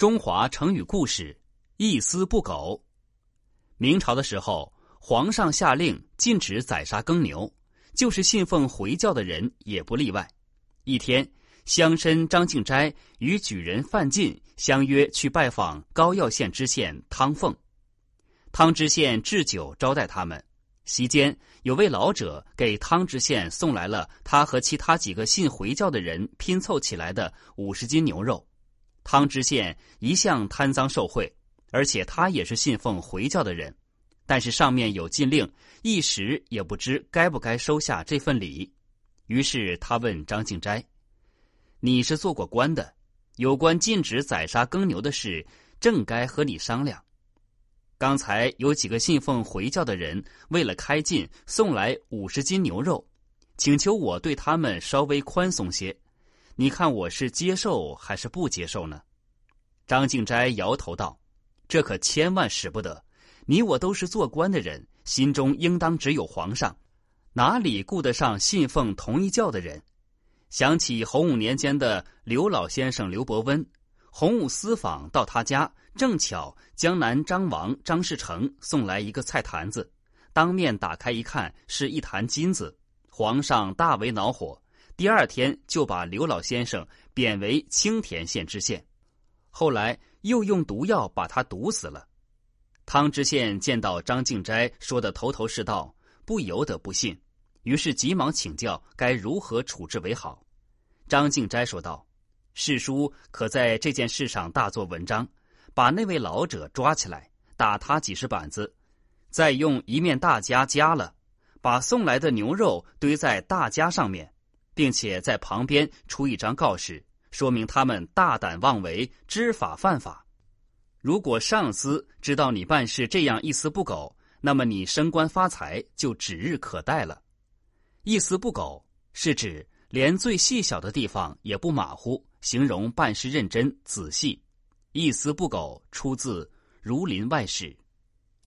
中华成语故事：一丝不苟。明朝的时候，皇上下令禁止宰杀耕牛，就是信奉回教的人也不例外。一天，乡绅张敬斋与举人范进相约去拜访高要县知县汤凤。汤知县置酒招待他们。席间，有位老者给汤知县送来了他和其他几个信回教的人拼凑起来的五十斤牛肉。汤知县一向贪赃受贿，而且他也是信奉回教的人，但是上面有禁令，一时也不知该不该收下这份礼。于是他问张敬斋：“你是做过官的，有关禁止宰杀耕牛的事，正该和你商量。刚才有几个信奉回教的人为了开禁，送来五十斤牛肉，请求我对他们稍微宽松些。”你看我是接受还是不接受呢？张敬斋摇头道：“这可千万使不得！你我都是做官的人，心中应当只有皇上，哪里顾得上信奉同一教的人？”想起洪武年间的刘老先生刘伯温，洪武私访到他家，正巧江南张王张士诚送来一个菜坛子，当面打开一看，是一坛金子，皇上大为恼火。第二天就把刘老先生贬为青田县知县，后来又用毒药把他毒死了。汤知县见到张敬斋说的头头是道，不由得不信，于是急忙请教该如何处置为好。张敬斋说道：“世叔可在这件事上大做文章，把那位老者抓起来，打他几十板子，再用一面大夹夹了，把送来的牛肉堆在大夹上面。”并且在旁边出一张告示，说明他们大胆妄为，知法犯法。如果上司知道你办事这样一丝不苟，那么你升官发财就指日可待了。一丝不苟是指连最细小的地方也不马虎，形容办事认真仔细。一丝不苟出自《儒林外史》。